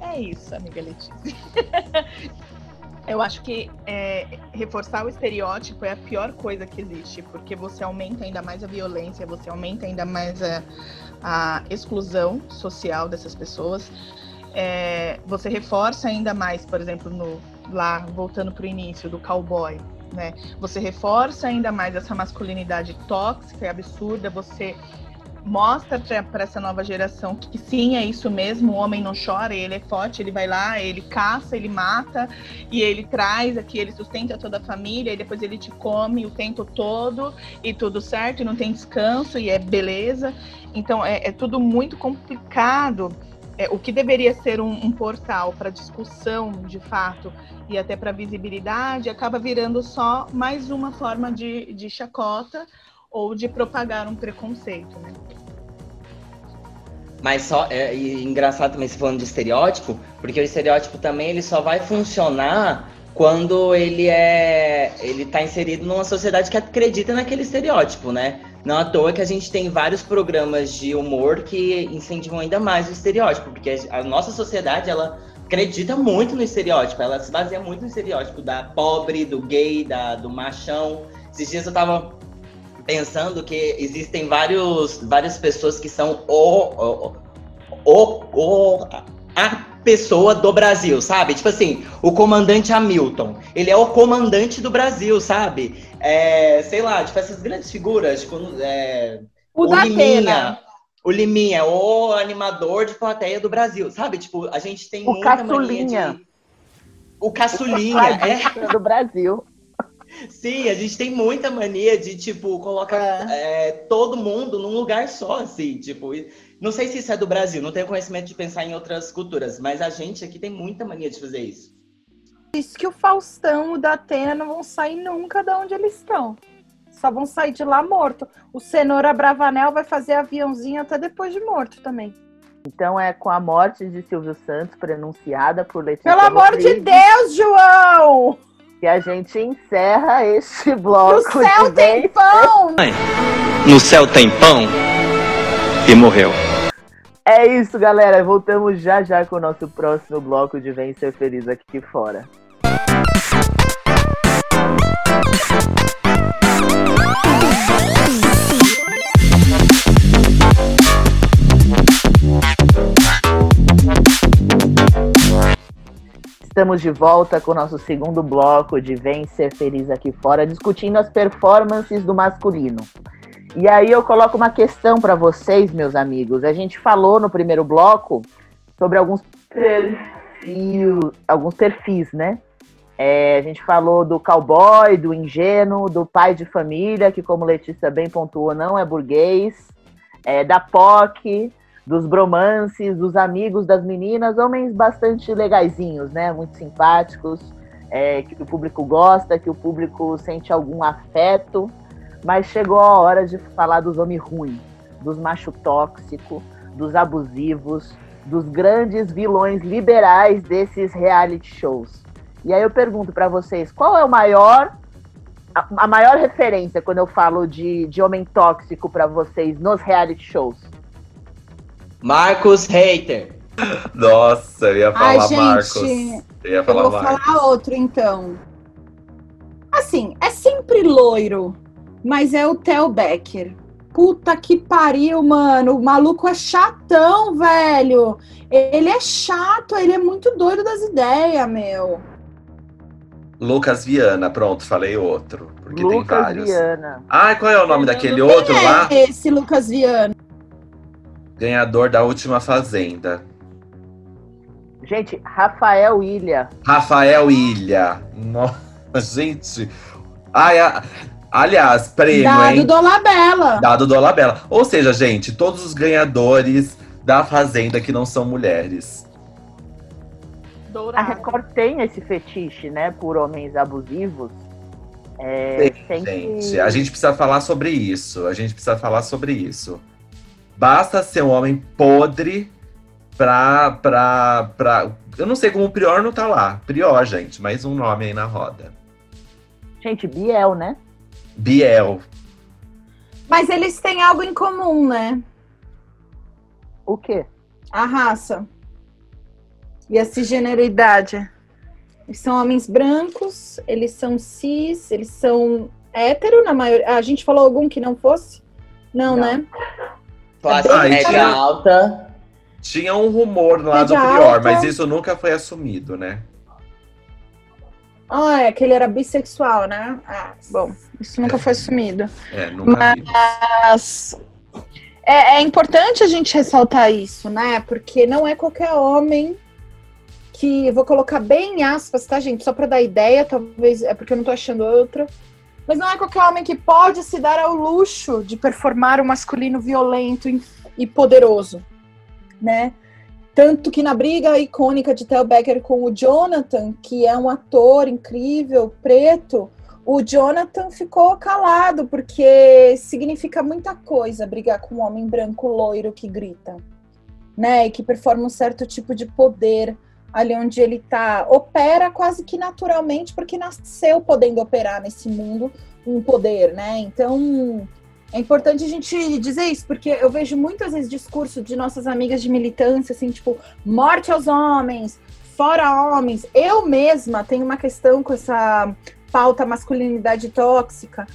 é isso, amiga Letícia. Eu acho que é, reforçar o estereótipo é a pior coisa que existe, porque você aumenta ainda mais a violência, você aumenta ainda mais a, a exclusão social dessas pessoas. É, você reforça ainda mais, por exemplo, no, lá, voltando para o início, do cowboy, né? Você reforça ainda mais essa masculinidade tóxica e absurda, você mostra para essa nova geração que, que sim, é isso mesmo, o homem não chora, ele é forte, ele vai lá, ele caça, ele mata, e ele traz aqui, ele sustenta toda a família, e depois ele te come o tempo todo, e tudo certo, e não tem descanso, e é beleza. Então é, é tudo muito complicado. É, o que deveria ser um, um portal para discussão de fato e até para visibilidade acaba virando só mais uma forma de, de chacota ou de propagar um preconceito, né? Mas só é engraçado também se falando de estereótipo, porque o estereótipo também ele só vai funcionar quando ele é ele tá inserido numa sociedade que acredita naquele estereótipo, né? Não à toa que a gente tem vários programas de humor que incentivam ainda mais o estereótipo, porque a nossa sociedade ela acredita muito no estereótipo, ela se baseia muito no estereótipo da pobre, do gay, da, do machão. Esses dias eu tava pensando que existem vários, várias pessoas que são o, o, o, o a pessoa do Brasil, sabe? Tipo assim, o comandante Hamilton, ele é o comandante do Brasil, sabe? É, sei lá, tipo essas grandes figuras, tipo, é, O da Liminha, o Liminha, o animador de plateia do Brasil, sabe? Tipo, a gente tem O muita Caçulinha. de... O Caçulinha, é. do Brasil. Sim, a gente tem muita mania de, tipo, colocar é, todo mundo num lugar só, assim, tipo. Não sei se isso é do Brasil, não tenho conhecimento de pensar em outras culturas, mas a gente aqui tem muita mania de fazer isso. Diz que o Faustão, o da Atena não vão sair nunca de onde eles estão. Só vão sair de lá morto. O Cenoura Bravanel vai fazer aviãozinho até depois de morto também. Então é com a morte de Silvio Santos, pronunciada por Letícia Pelo amor de Deus, João! Que a gente encerra este bloco. No céu tem pão! No céu tem pão e morreu. É isso, galera. Voltamos já já com o nosso próximo bloco de Vem Ser Feliz aqui fora. Estamos de volta com o nosso segundo bloco de Vem Ser Feliz aqui fora, discutindo as performances do masculino. E aí eu coloco uma questão para vocês, meus amigos. A gente falou no primeiro bloco sobre alguns perfis, alguns perfis, né? É, a gente falou do cowboy, do ingênuo, do pai de família, que como Letícia bem pontuou, não é burguês, é, da POC, dos bromances, dos amigos das meninas, homens bastante legaisinhos, né? Muito simpáticos, é, que o público gosta, que o público sente algum afeto. Mas chegou a hora de falar dos homens ruins, dos macho tóxico, dos abusivos, dos grandes vilões liberais desses reality shows. E aí eu pergunto para vocês, qual é o maior a, a maior referência quando eu falo de, de homem tóxico para vocês nos reality shows? Marcos Hater. Nossa, eu ia Ai, falar gente, Marcos. Eu ia Eu falar vou Marcos. falar outro, então. Assim, é sempre loiro, mas é o Theo Becker. Puta que pariu, mano. O maluco é chatão, velho. Ele é chato, ele é muito doido das ideias, meu. Lucas Viana, pronto, falei outro. Porque tem Lucas vários. Viana. Ai, qual é o nome daquele Quem outro é lá? esse Lucas Viana? Ganhador da última Fazenda. Gente, Rafael Ilha. Rafael Ilha. Nossa, gente. Ai, a- aliás, prêmio, Dado hein? do Labela. Dado do Olabella. Ou seja, gente, todos os ganhadores da Fazenda que não são mulheres. A Record tem esse fetiche, né, por homens abusivos. É, tem que- Gente, a gente precisa falar sobre isso. A gente precisa falar sobre isso. Basta ser um homem podre pra. pra, pra... Eu não sei como o Prior não tá lá. Prior, gente, mais um nome aí na roda. Gente, Biel, né? Biel. Mas eles têm algo em comum, né? O quê? A raça. E a cisgeneridade. Eles são homens brancos, eles são cis, eles são hétero na maioria. Ah, a gente falou algum que não fosse? Não, né? Classe Ah, média tinha- alta. Tinha um rumor lá do Prior, alta. mas isso nunca foi assumido, né? Ah, é que ele era bissexual, né? Ah, bom, isso nunca foi assumido. É, nunca. Mas é, é importante a gente ressaltar isso, né? Porque não é qualquer homem que. eu Vou colocar bem em aspas, tá, gente? Só pra dar ideia, talvez é porque eu não tô achando outra. Mas não é qualquer homem que pode se dar ao luxo de performar o masculino violento e poderoso, né? Tanto que na briga icônica de Tel Becker com o Jonathan, que é um ator incrível, preto, o Jonathan ficou calado, porque significa muita coisa brigar com um homem branco loiro que grita, né? E que performa um certo tipo de poder ali onde ele tá. Opera quase que naturalmente, porque nasceu podendo operar nesse mundo um poder, né? Então. É importante a gente dizer isso, porque eu vejo muitas vezes discurso de nossas amigas de militância, assim, tipo, morte aos homens, fora homens. Eu mesma tenho uma questão com essa pauta masculinidade tóxica,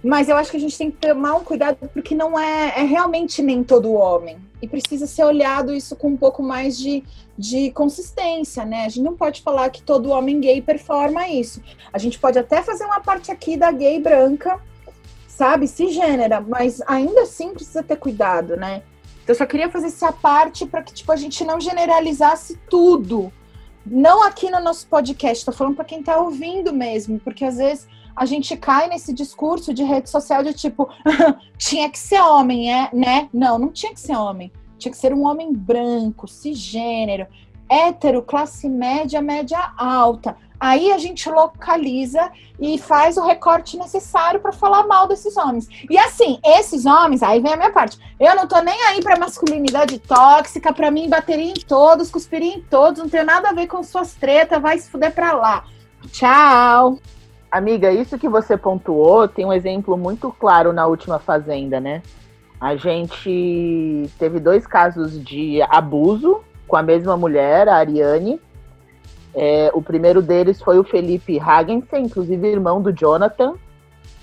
mas eu acho que a gente tem que tomar um cuidado, porque não é, é realmente nem todo homem. E precisa ser olhado isso com um pouco mais de, de consistência, né? A gente não pode falar que todo homem gay performa isso. A gente pode até fazer uma parte aqui da gay branca, sabe, cisgênera, mas ainda assim precisa ter cuidado, né? Então eu só queria fazer essa parte para que tipo a gente não generalizasse tudo. Não aqui no nosso podcast, tô falando para quem tá ouvindo mesmo, porque às vezes a gente cai nesse discurso de rede social de tipo, tinha que ser homem, é, né? Não, não tinha que ser homem. Tinha que ser um homem branco, cisgênero, hétero, classe média, média alta. Aí a gente localiza e faz o recorte necessário para falar mal desses homens. E assim, esses homens, aí vem a minha parte. Eu não tô nem aí pra masculinidade tóxica, pra mim bateria em todos, cuspiria em todos, não tem nada a ver com suas tretas, vai se fuder pra lá. Tchau. Amiga, isso que você pontuou tem um exemplo muito claro na última Fazenda, né? A gente teve dois casos de abuso com a mesma mulher, a Ariane. É, o primeiro deles foi o Felipe Hagensen, inclusive irmão do Jonathan,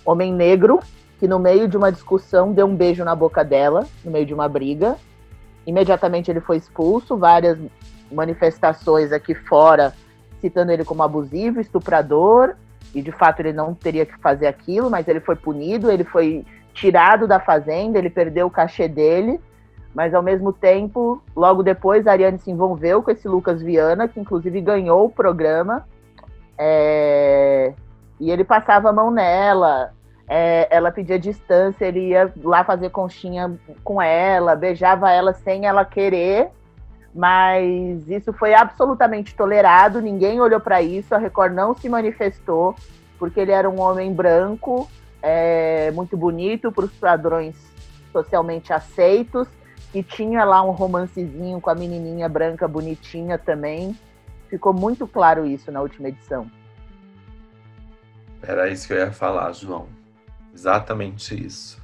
homem negro, que no meio de uma discussão deu um beijo na boca dela, no meio de uma briga. Imediatamente ele foi expulso, várias manifestações aqui fora citando ele como abusivo, estuprador, e de fato ele não teria que fazer aquilo, mas ele foi punido, ele foi tirado da fazenda, ele perdeu o cachê dele, mas ao mesmo tempo, logo depois, a Ariane se envolveu com esse Lucas Viana, que inclusive ganhou o programa, é, e ele passava a mão nela, é, ela pedia distância, ele ia lá fazer conchinha com ela, beijava ela sem ela querer, mas isso foi absolutamente tolerado, ninguém olhou para isso, a Record não se manifestou, porque ele era um homem branco, é, muito bonito para os padrões socialmente aceitos, e tinha lá um romancezinho com a menininha branca bonitinha também. Ficou muito claro isso na última edição. Era isso que eu ia falar, João. Exatamente isso.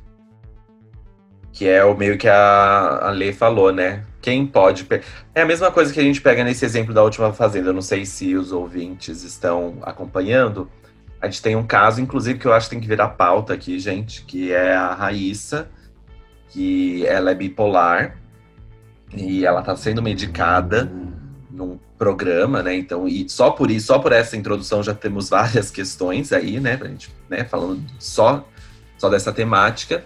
Que é o meio que a, a Lei falou, né? Quem pode. É a mesma coisa que a gente pega nesse exemplo da última Fazenda. Eu não sei se os ouvintes estão acompanhando. A gente tem um caso, inclusive, que eu acho que tem que virar pauta aqui, gente, que é a Raíssa, que ela é bipolar e ela tá sendo medicada num programa, né? Então, e só por isso, só por essa introdução já temos várias questões aí, né? Pra gente, né? Falando só, só dessa temática.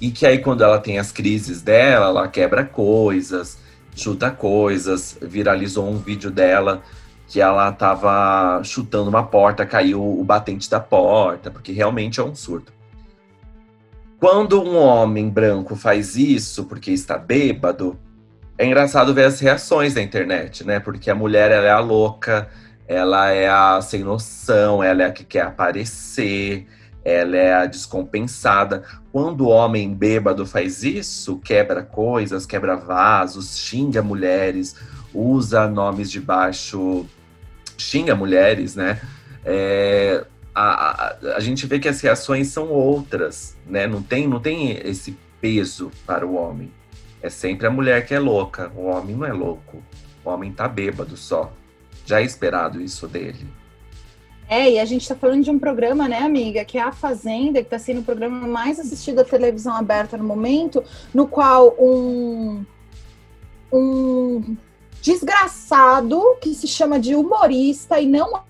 E que aí, quando ela tem as crises dela, ela quebra coisas, chuta coisas. Viralizou um vídeo dela que ela tava chutando uma porta, caiu o batente da porta, porque realmente é um surto. Quando um homem branco faz isso porque está bêbado, é engraçado ver as reações da internet, né? Porque a mulher ela é a louca, ela é a sem noção, ela é a que quer aparecer, ela é a descompensada. Quando o homem bêbado faz isso, quebra coisas, quebra vasos, xinga mulheres, usa nomes de baixo, xinga mulheres, né? É, a, a, a gente vê que as reações são outras, né? Não tem, não tem esse peso para o homem. É sempre a mulher que é louca, o homem não é louco. O homem tá bêbado só. Já é esperado isso dele. É, e a gente tá falando de um programa, né, amiga, que é A Fazenda, que tá sendo o programa mais assistido da televisão aberta no momento, no qual um, um desgraçado que se chama de humorista e não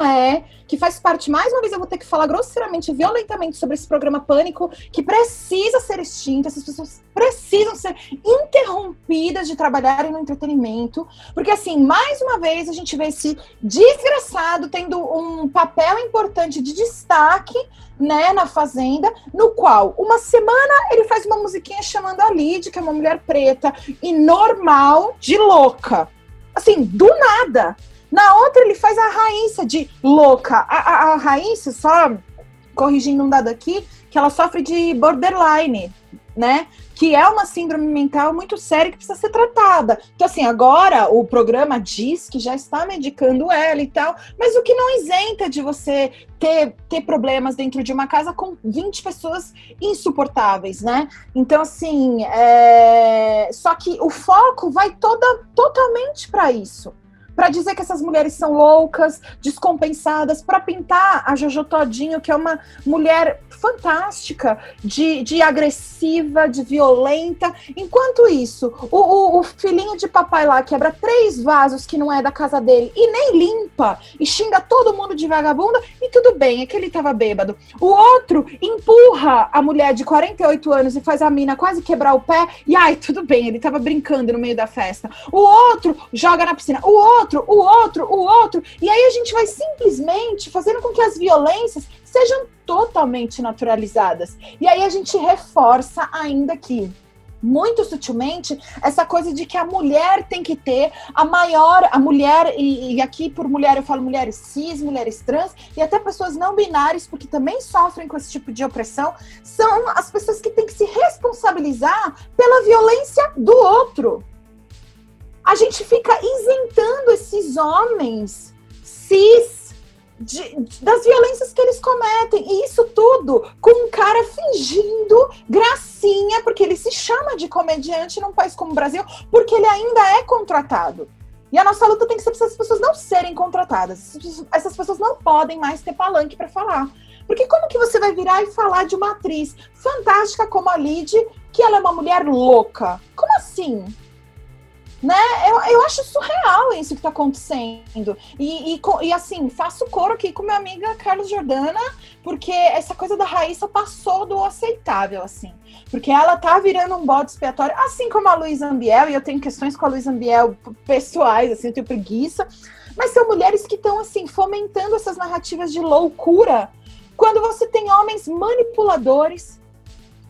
é, que faz parte, mais uma vez eu vou ter que falar grosseiramente, violentamente sobre esse programa Pânico, que precisa ser extinto, essas pessoas precisam ser interrompidas de trabalharem no entretenimento, porque assim, mais uma vez a gente vê esse desgraçado tendo um papel importante de destaque, né, na Fazenda, no qual uma semana ele faz uma musiquinha chamando a Lid, que é uma mulher preta e normal, de louca. Assim, do nada. Na outra, ele faz a Raíssa de louca. A, a, a Raíssa, só corrigindo um dado aqui, que ela sofre de borderline, né? Que é uma síndrome mental muito séria que precisa ser tratada. Então, assim, agora o programa diz que já está medicando ela e tal, mas o que não isenta de você ter, ter problemas dentro de uma casa com 20 pessoas insuportáveis, né? Então, assim, é... só que o foco vai toda, totalmente para isso para dizer que essas mulheres são loucas, descompensadas, para pintar a Jojo Todinho, que é uma mulher fantástica, de, de agressiva, de violenta. Enquanto isso, o, o, o, filhinho de papai lá quebra três vasos que não é da casa dele e nem limpa, e xinga todo mundo de vagabunda, e tudo bem, é que ele tava bêbado. O outro empurra a mulher de 48 anos e faz a mina quase quebrar o pé, e ai, tudo bem, ele tava brincando no meio da festa. O outro joga na piscina. O outro outro, o outro, o outro. E aí a gente vai simplesmente fazendo com que as violências sejam totalmente naturalizadas. E aí a gente reforça ainda que muito sutilmente essa coisa de que a mulher tem que ter a maior, a mulher, e, e, aqui por mulher eu falo mulheres cis, mulheres trans, e até pessoas não binárias, porque também sofrem com esse tipo de opressão, são as pessoas que têm que se responsabilizar pela violência do outro a gente fica isentando esses homens cis de, das violências que eles cometem. E isso tudo com um cara fingindo gracinha, porque ele se chama de comediante num país como o Brasil, porque ele ainda é contratado. E a nossa luta tem que ser para essas pessoas não serem contratadas. Essas pessoas não podem mais ter palanque para falar. Porque como que você vai virar e falar de uma atriz fantástica como a Lid, que ela é uma mulher louca? Como assim? Né? Eu, eu acho surreal isso que está acontecendo. E, e, e, assim, faço coro aqui com minha amiga Carlos Jordana, porque essa coisa da Raíssa passou do aceitável, assim. Porque ela tá virando um bode expiatório, assim como a Luísa Ambiel, e eu tenho questões com a Luísa Ambiel pessoais, assim, eu tenho preguiça. Mas são mulheres que estão, assim, fomentando essas narrativas de loucura. Quando você tem homens manipuladores,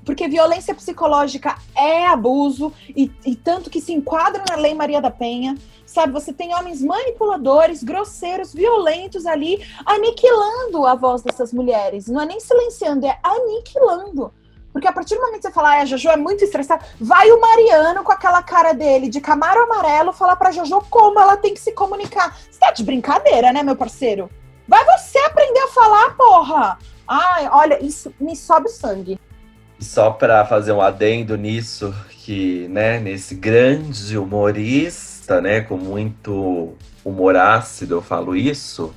porque violência psicológica é abuso, e, e, tanto que se enquadra na Lei Maria da Penha. Sabe, você tem homens manipuladores, grosseiros, violentos ali, aniquilando a voz dessas mulheres. Não é nem silenciando, é aniquilando. Porque a partir do momento que você falar, ah, a Jojo é muito estressada, vai o Mariano com aquela cara dele de camaro amarelo falar pra Jojo como ela tem que se comunicar. Você tá de brincadeira, né, meu parceiro? Vai você aprender a falar, porra! Ai, olha, isso me sobe o sangue só para fazer um adendo nisso, que, né, nesse grande humorista, né, com muito humor ácido, eu falo isso.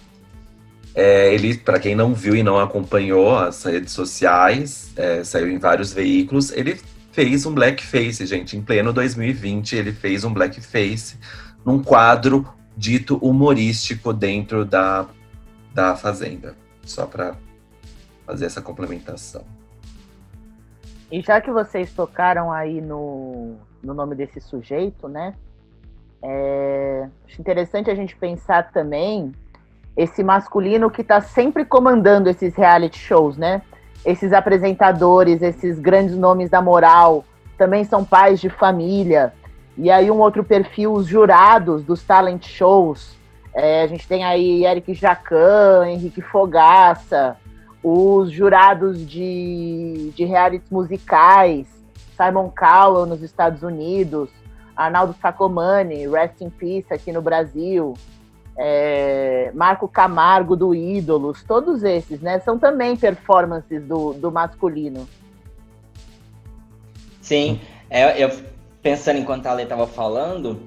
É, ele, para quem não viu e não acompanhou as redes sociais, é, saiu em vários veículos, ele fez um blackface, gente. Em pleno 2020, ele fez um blackface num quadro dito humorístico dentro da, da Fazenda. Só para fazer essa complementação. E já que vocês tocaram aí no, no nome desse sujeito, né? É, acho interessante a gente pensar também esse masculino que está sempre comandando esses reality shows, né? Esses apresentadores, esses grandes nomes da moral, também são pais de família. E aí um outro perfil, os jurados dos talent shows. É, a gente tem aí Eric Jacan, Henrique Fogaça, os jurados de, de realities musicais, Simon Cowell nos Estados Unidos, Arnaldo Sacomani, Rest in Peace aqui no Brasil, é, Marco Camargo do Ídolos, todos esses, né? São também performances do, do masculino. Sim, é, eu pensando enquanto a Lê estava falando,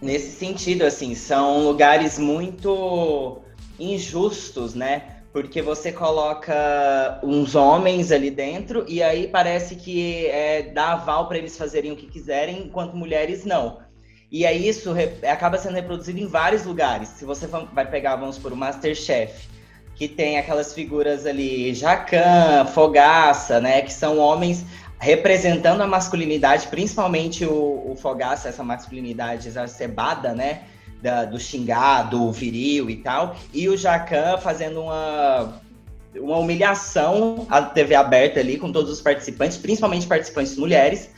nesse sentido, assim, são lugares muito injustos, né? Porque você coloca uns homens ali dentro e aí parece que é, dá aval para eles fazerem o que quiserem, enquanto mulheres não. E aí isso acaba sendo reproduzido em vários lugares. Se você vai pegar, vamos por o Masterchef, que tem aquelas figuras ali, Jacan, Fogaça, né? Que são homens representando a masculinidade, principalmente o, o Fogaça, essa masculinidade exacerbada, né? Da, do xingado, viril e tal. E o Jacan fazendo uma, uma humilhação à TV aberta ali com todos os participantes, principalmente participantes mulheres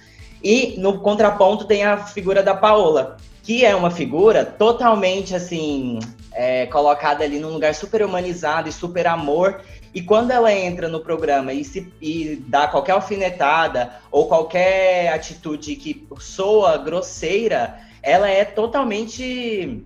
e no contraponto tem a figura da Paola, que é uma figura totalmente assim, é, colocada ali num lugar super humanizado e super amor. E quando ela entra no programa e, se, e dá qualquer alfinetada ou qualquer atitude que soa grosseira, ela é totalmente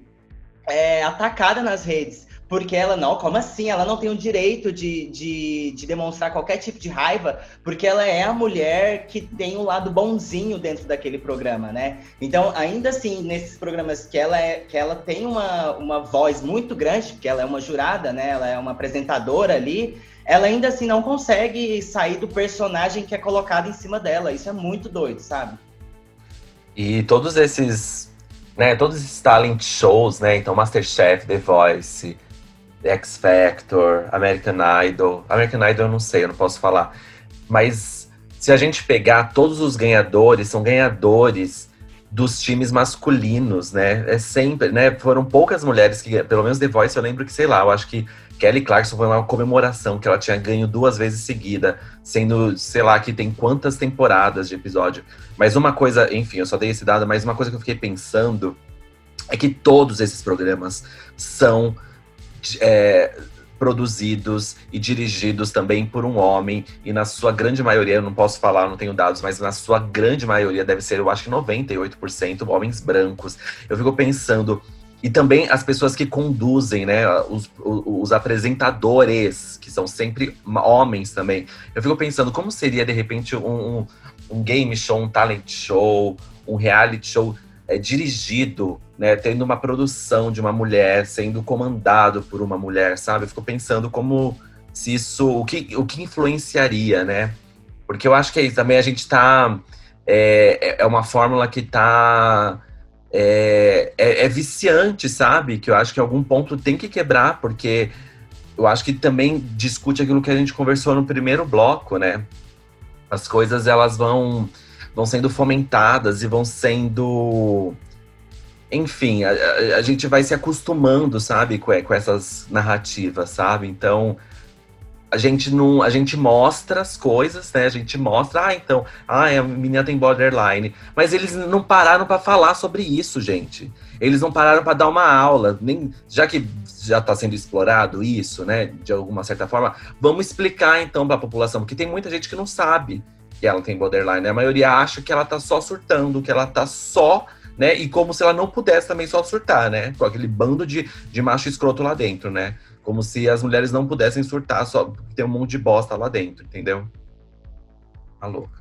é, atacada nas redes porque ela não, como assim? Ela não tem o direito de, de, de, demonstrar qualquer tipo de raiva, porque ela é a mulher que tem o um lado bonzinho dentro daquele programa, né? Então, ainda assim, nesses programas que ela, é, que ela tem uma, uma voz muito grande, porque ela é uma jurada, né? Ela é uma apresentadora ali, ela ainda assim não consegue sair do personagem que é colocado em cima dela. Isso é muito doido, sabe? E todos esses, né, todos esses talent shows, né? Então, Masterchef, The Voice, X Factor, American Idol. American Idol eu não sei, eu não posso falar. Mas se a gente pegar todos os ganhadores, são ganhadores dos times masculinos, né? É sempre, né? Foram poucas mulheres que, pelo menos The Voice, eu lembro que, sei lá, eu acho que Kelly Clarkson foi uma comemoração que ela tinha ganho duas vezes seguida, sendo, sei lá, que tem quantas temporadas de episódio. Mas uma coisa, enfim, eu só dei esse dado, mas uma coisa que eu fiquei pensando é que todos esses programas são é, produzidos e dirigidos também por um homem, e na sua grande maioria, eu não posso falar, não tenho dados, mas na sua grande maioria deve ser, eu acho que 98% homens brancos. Eu fico pensando. E também as pessoas que conduzem, né? Os, os, apresentadores, que são sempre homens também. Eu fico pensando como seria, de repente, um, um, um game show, um talent show, um reality show é, dirigido, né, tendo uma produção de uma mulher, sendo comandado por uma mulher, sabe? Eu fico pensando como se isso, o que, o que influenciaria, né? Porque eu acho que é isso, também a gente tá, é, é uma fórmula que tá, é, é, é viciante, sabe? Que eu acho que em algum ponto tem que quebrar, porque eu acho que também discute aquilo que a gente conversou no primeiro bloco, né? As coisas, elas vão vão sendo fomentadas e vão sendo. Enfim, a, a, gente vai se acostumando, sabe, com, com essas narrativas, sabe? Então, a gente não, a gente mostra as coisas, né? A gente mostra, ah, então, ah, a menina tem borderline, mas eles não pararam para falar sobre isso, gente. Eles não pararam para dar uma aula, nem já que já está sendo explorado isso, né? De alguma certa forma, vamos explicar então para a população, porque tem muita gente que não sabe que ela tem borderline. A maioria acha que ela tá só surtando, que ela tá só, né? E como se ela não pudesse também só surtar, né? Com aquele bando de, de macho escroto lá dentro, né? Como se as mulheres não pudessem surtar só porque tem um monte de bosta lá dentro, entendeu? Tá louca.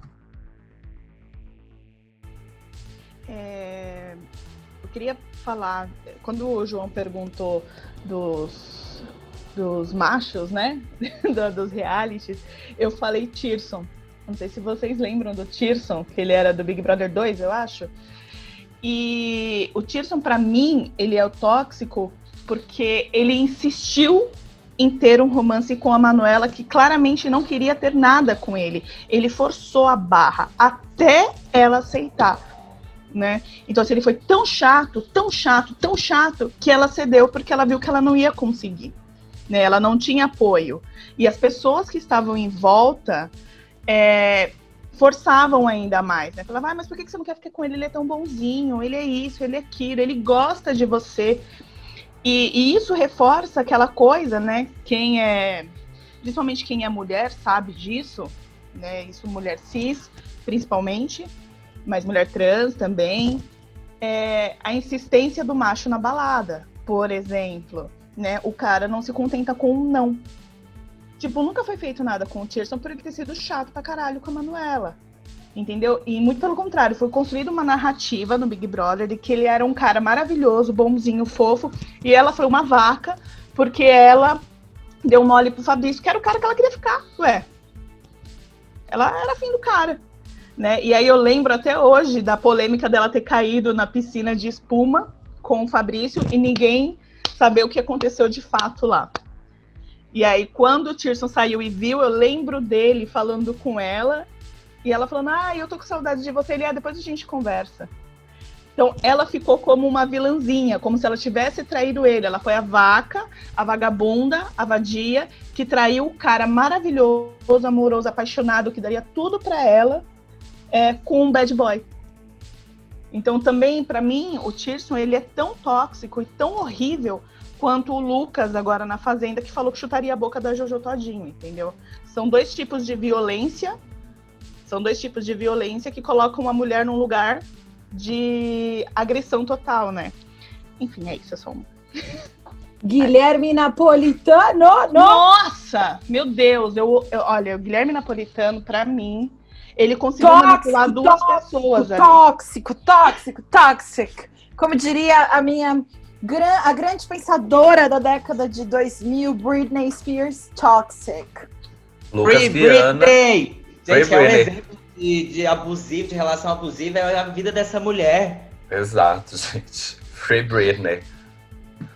Eu queria falar, quando o João perguntou dos, dos machos, né? Do- dos realities, eu falei Tirson. Não sei se vocês lembram do Tirson, que ele era do Big Brother 2, eu acho. E o Tirson, pra mim, ele é o tóxico porque ele insistiu em ter um romance com a Manuela que claramente não queria ter nada com ele. Ele forçou a barra até ela aceitar, né? Então assim, ele foi tão chato, tão chato, tão chato que ela cedeu porque ela viu que ela não ia conseguir, né? Ela não tinha apoio e as pessoas que estavam em volta é, forçavam ainda mais, né? Falava, ah, mas por que você não quer ficar com ele? Ele é tão bonzinho, ele é isso, ele é aquilo, ele gosta de você. E, e isso reforça aquela coisa, né? Quem é, principalmente quem é mulher, sabe disso, né? Isso mulher cis, principalmente, mas mulher trans também. É a insistência do macho na balada, por exemplo, né? O cara não se contenta com um não. Tipo, nunca foi feito nada com o Tirson por ele ter sido chato pra caralho com a Manuela. Entendeu? E muito pelo contrário, foi construída uma narrativa no Big Brother de que ele era um cara maravilhoso, bonzinho, fofo, e ela foi uma vaca, porque ela deu mole pro Fabrício, que era o cara que ela queria ficar, ué. Ela era afim do cara. Né? E aí eu lembro até hoje da polêmica dela ter caído na piscina de espuma com o Fabrício e ninguém saber o que aconteceu de fato lá. E aí, quando o Tirson saiu e viu, eu lembro dele falando com ela e ela falando: Ah, eu tô com saudade de você. Ele, ah, depois a gente conversa. Então, ela ficou como uma vilãzinha, como se ela tivesse traído ele. Ela foi a vaca, a vagabunda, a vadia, que traiu o cara maravilhoso, amoroso, apaixonado, que daria tudo pra ela, é, com um bad boy. Então, também, pra mim, o Tirson, ele é tão tóxico e tão horrível quanto o Lucas, agora na Fazenda, que falou que chutaria a boca da Jojo Todinho, entendeu? São dois tipos de violência são dois tipos de violência que colocam uma mulher num lugar de agressão total, né? Enfim, é isso, é só um. Guilherme Napolitano, no. Nossa! Meu Deus, eu, eu- olha, o Guilherme Napolitano, pra mim, ele conseguiu manipular duas pessoas ali. tóxico, tóxico, tóxico. Como diria a minha gran- a grande pensadora da década de 2000, Britney Spears, toxic. Lucas Free Viana. Britney! Gente, é um exemplo de, de abusivo, de relação abusiva, é a vida dessa mulher. Exato, gente. Free Britney.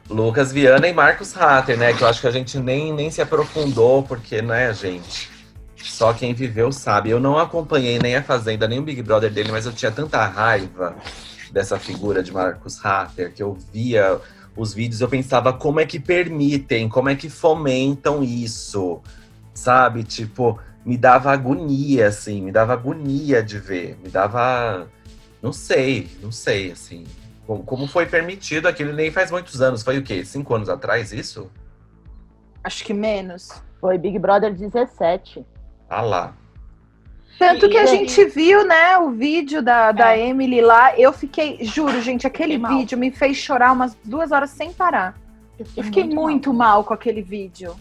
Lucas Viana e Marcos Hatter, né? Que eu acho que a gente nem, nem se aprofundou, porque, né, gente? Só quem viveu sabe. Eu não acompanhei nem a Fazenda, nem o Big Brother dele, mas eu tinha tanta raiva dessa figura de Marcos Hatter, que eu via os vídeos, eu pensava como é que permitem, como é que fomentam isso, sabe? Tipo, me dava agonia, assim, me dava agonia de ver, me dava. Não sei, não sei, assim. Como, como foi permitido aquilo nem faz muitos anos. Foi o quê? Cinco anos atrás isso? Acho que menos. Foi Big Brother 17. Ah lá. Tanto que a gente viu, né, o vídeo da, da Emily lá. Eu fiquei, juro, gente, aquele Fiquei mal. vídeo me fez chorar umas duas horas sem parar. Eu fiquei muito, mal. com aquele vídeo.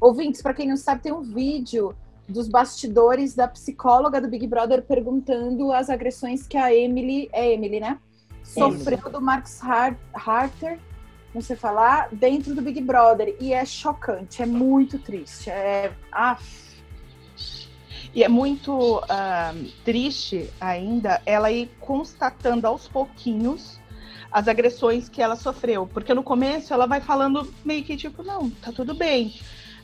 Ouvintes, pra quem não sabe, tem um vídeo dos bastidores da psicóloga do Big Brother perguntando as agressões que a Emily, é Emily, né? Sofreu do Marcos Har- Harter, não sei falar, dentro do Big Brother. E é chocante, é muito triste. É. Ah, E é muito ah, triste ainda ela ir constatando aos pouquinhos as agressões que ela sofreu. Porque no começo ela vai falando meio que tipo, não, tá tudo bem.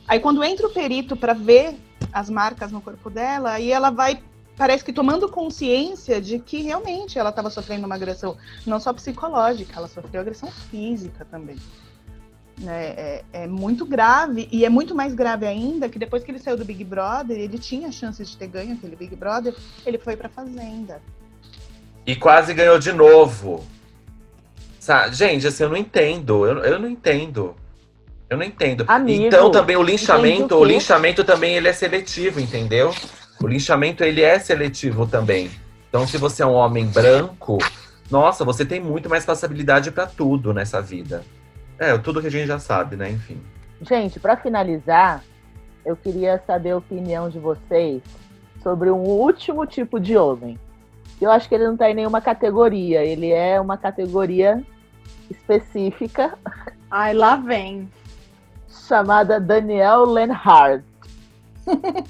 Aí quando entra o perito para ver as marcas no corpo dela, aí ela vai, parece que tomando consciência de que realmente ela estava sofrendo uma agressão, não só psicológica, ela sofreu agressão física também. Né, é, é muito grave, e é muito mais grave ainda que depois que ele saiu do Big Brother, ele tinha chance de ter ganho aquele Big Brother, ele foi pra Fazenda. E quase ganhou de novo. Sa- Gente, assim, eu não entendo. Eu, eu não entendo. Eu não entendo. Amigo, então também o linchamento, o o linchamento também ele é seletivo, entendeu? O linchamento ele é seletivo também. Então se você é um homem branco, nossa, você tem muito mais passabilidade pra tudo nessa vida. É, tudo que a gente já sabe, né? Enfim. Gente, para finalizar, eu queria saber a opinião de vocês sobre um último tipo de homem. Eu acho que ele não tá em nenhuma categoria. Ele é uma categoria específica Ai, lá vem. Chamada Daniel Lenhart.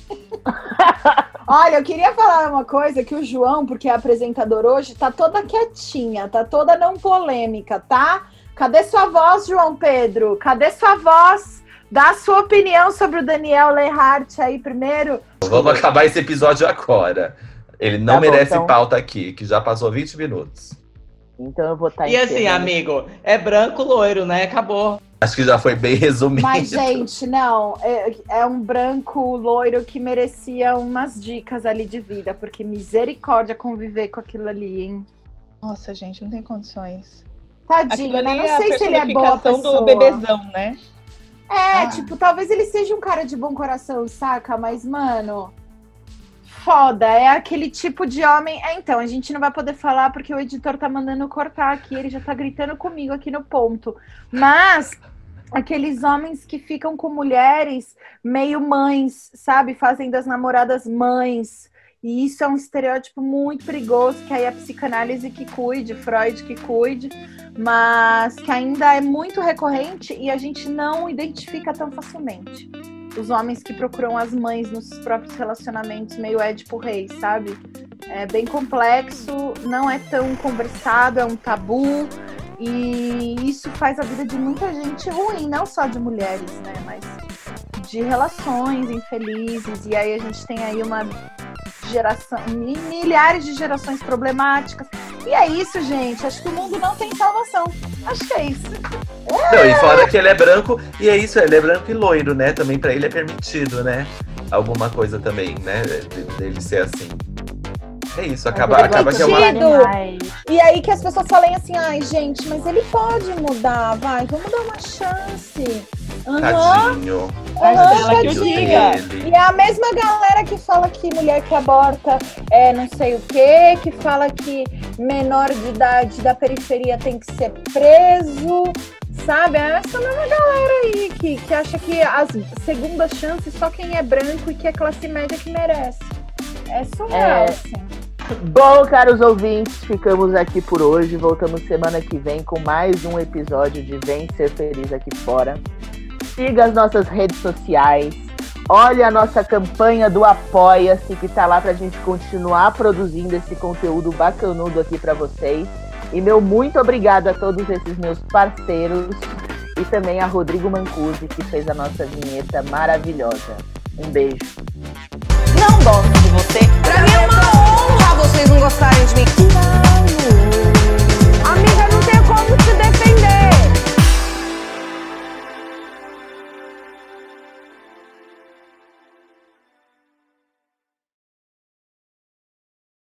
Olha, eu queria falar uma coisa que o João, porque é apresentador hoje, tá toda quietinha, tá toda não polêmica, tá? Cadê sua voz, João Pedro? Cadê sua voz? Dá a sua opinião sobre o Daniel Lenhart aí primeiro. Vamos acabar esse episódio agora. Ele não Tá bom, merece então. pauta aqui, que já passou 20 minutos. Então eu vou estar E assim, amigo, é branco loiro, né? Acabou. Acho que já foi bem resumido. Mas, gente, não, é, é um branco loiro que merecia umas dicas ali de vida, porque misericórdia conviver com aquilo ali, hein? Nossa, gente, não tem condições. Tadinho, né? Não é sei se ele é boa pessoa. do bebezão, né? É, Ah. tipo, talvez ele seja um cara de bom coração, saca? Mas, mano, foda. É aquele tipo de homem. É, então, a gente não vai poder falar porque o editor tá mandando cortar aqui, ele já tá gritando comigo aqui no ponto. Mas aqueles homens que ficam com mulheres meio mães, sabe? Fazem das namoradas mães. E isso é um estereótipo muito perigoso, que aí a psicanálise que cuide, Freud que cuide, mas que ainda é muito recorrente e a gente não identifica tão facilmente. Os homens que procuram as mães nos próprios relacionamentos, meio Édipo Rei, sabe? É bem complexo, não é tão conversado, é um tabu. E isso faz a vida de muita gente ruim, não só de mulheres, né? Mas de relações infelizes. E aí a gente tem aí uma geração, mi- milhares de gerações problemáticas. E é isso, gente. Acho que o mundo não tem salvação. Acho que é isso. Não, e fora que ele é branco, e é isso, ele é branco e loiro, né? Também pra ele é permitido, né? Alguma coisa também, né? de- Dele ser assim. É isso, acaba, acaba que é uma. E aí que as pessoas falem assim, ai, gente, mas ele pode mudar, vai, vamos dar uma chance. Aham. Tadinho. Aham, Tadinho. E é a mesma galera que fala que mulher que aborta é não sei o quê, que fala que menor de idade da periferia tem que ser preso, sabe? É essa mesma galera aí que, que acha que as segundas chances só quem é branco e que é classe média que merece. É surreal, É. assim. Bom, caros ouvintes, ficamos aqui por hoje. Voltamos semana que vem com mais um episódio de Vem Ser Feliz Aqui Fora. Siga as nossas redes sociais. Olhe a nossa campanha do Apoia-se, que tá lá pra gente continuar produzindo esse conteúdo bacanudo aqui pra vocês. E meu muito obrigado a todos esses meus parceiros e também a Rodrigo Mancusi, que fez a nossa vinheta maravilhosa. Um beijo. Não gosto de você. Pra mim é vocês não gostarem de mim. Não.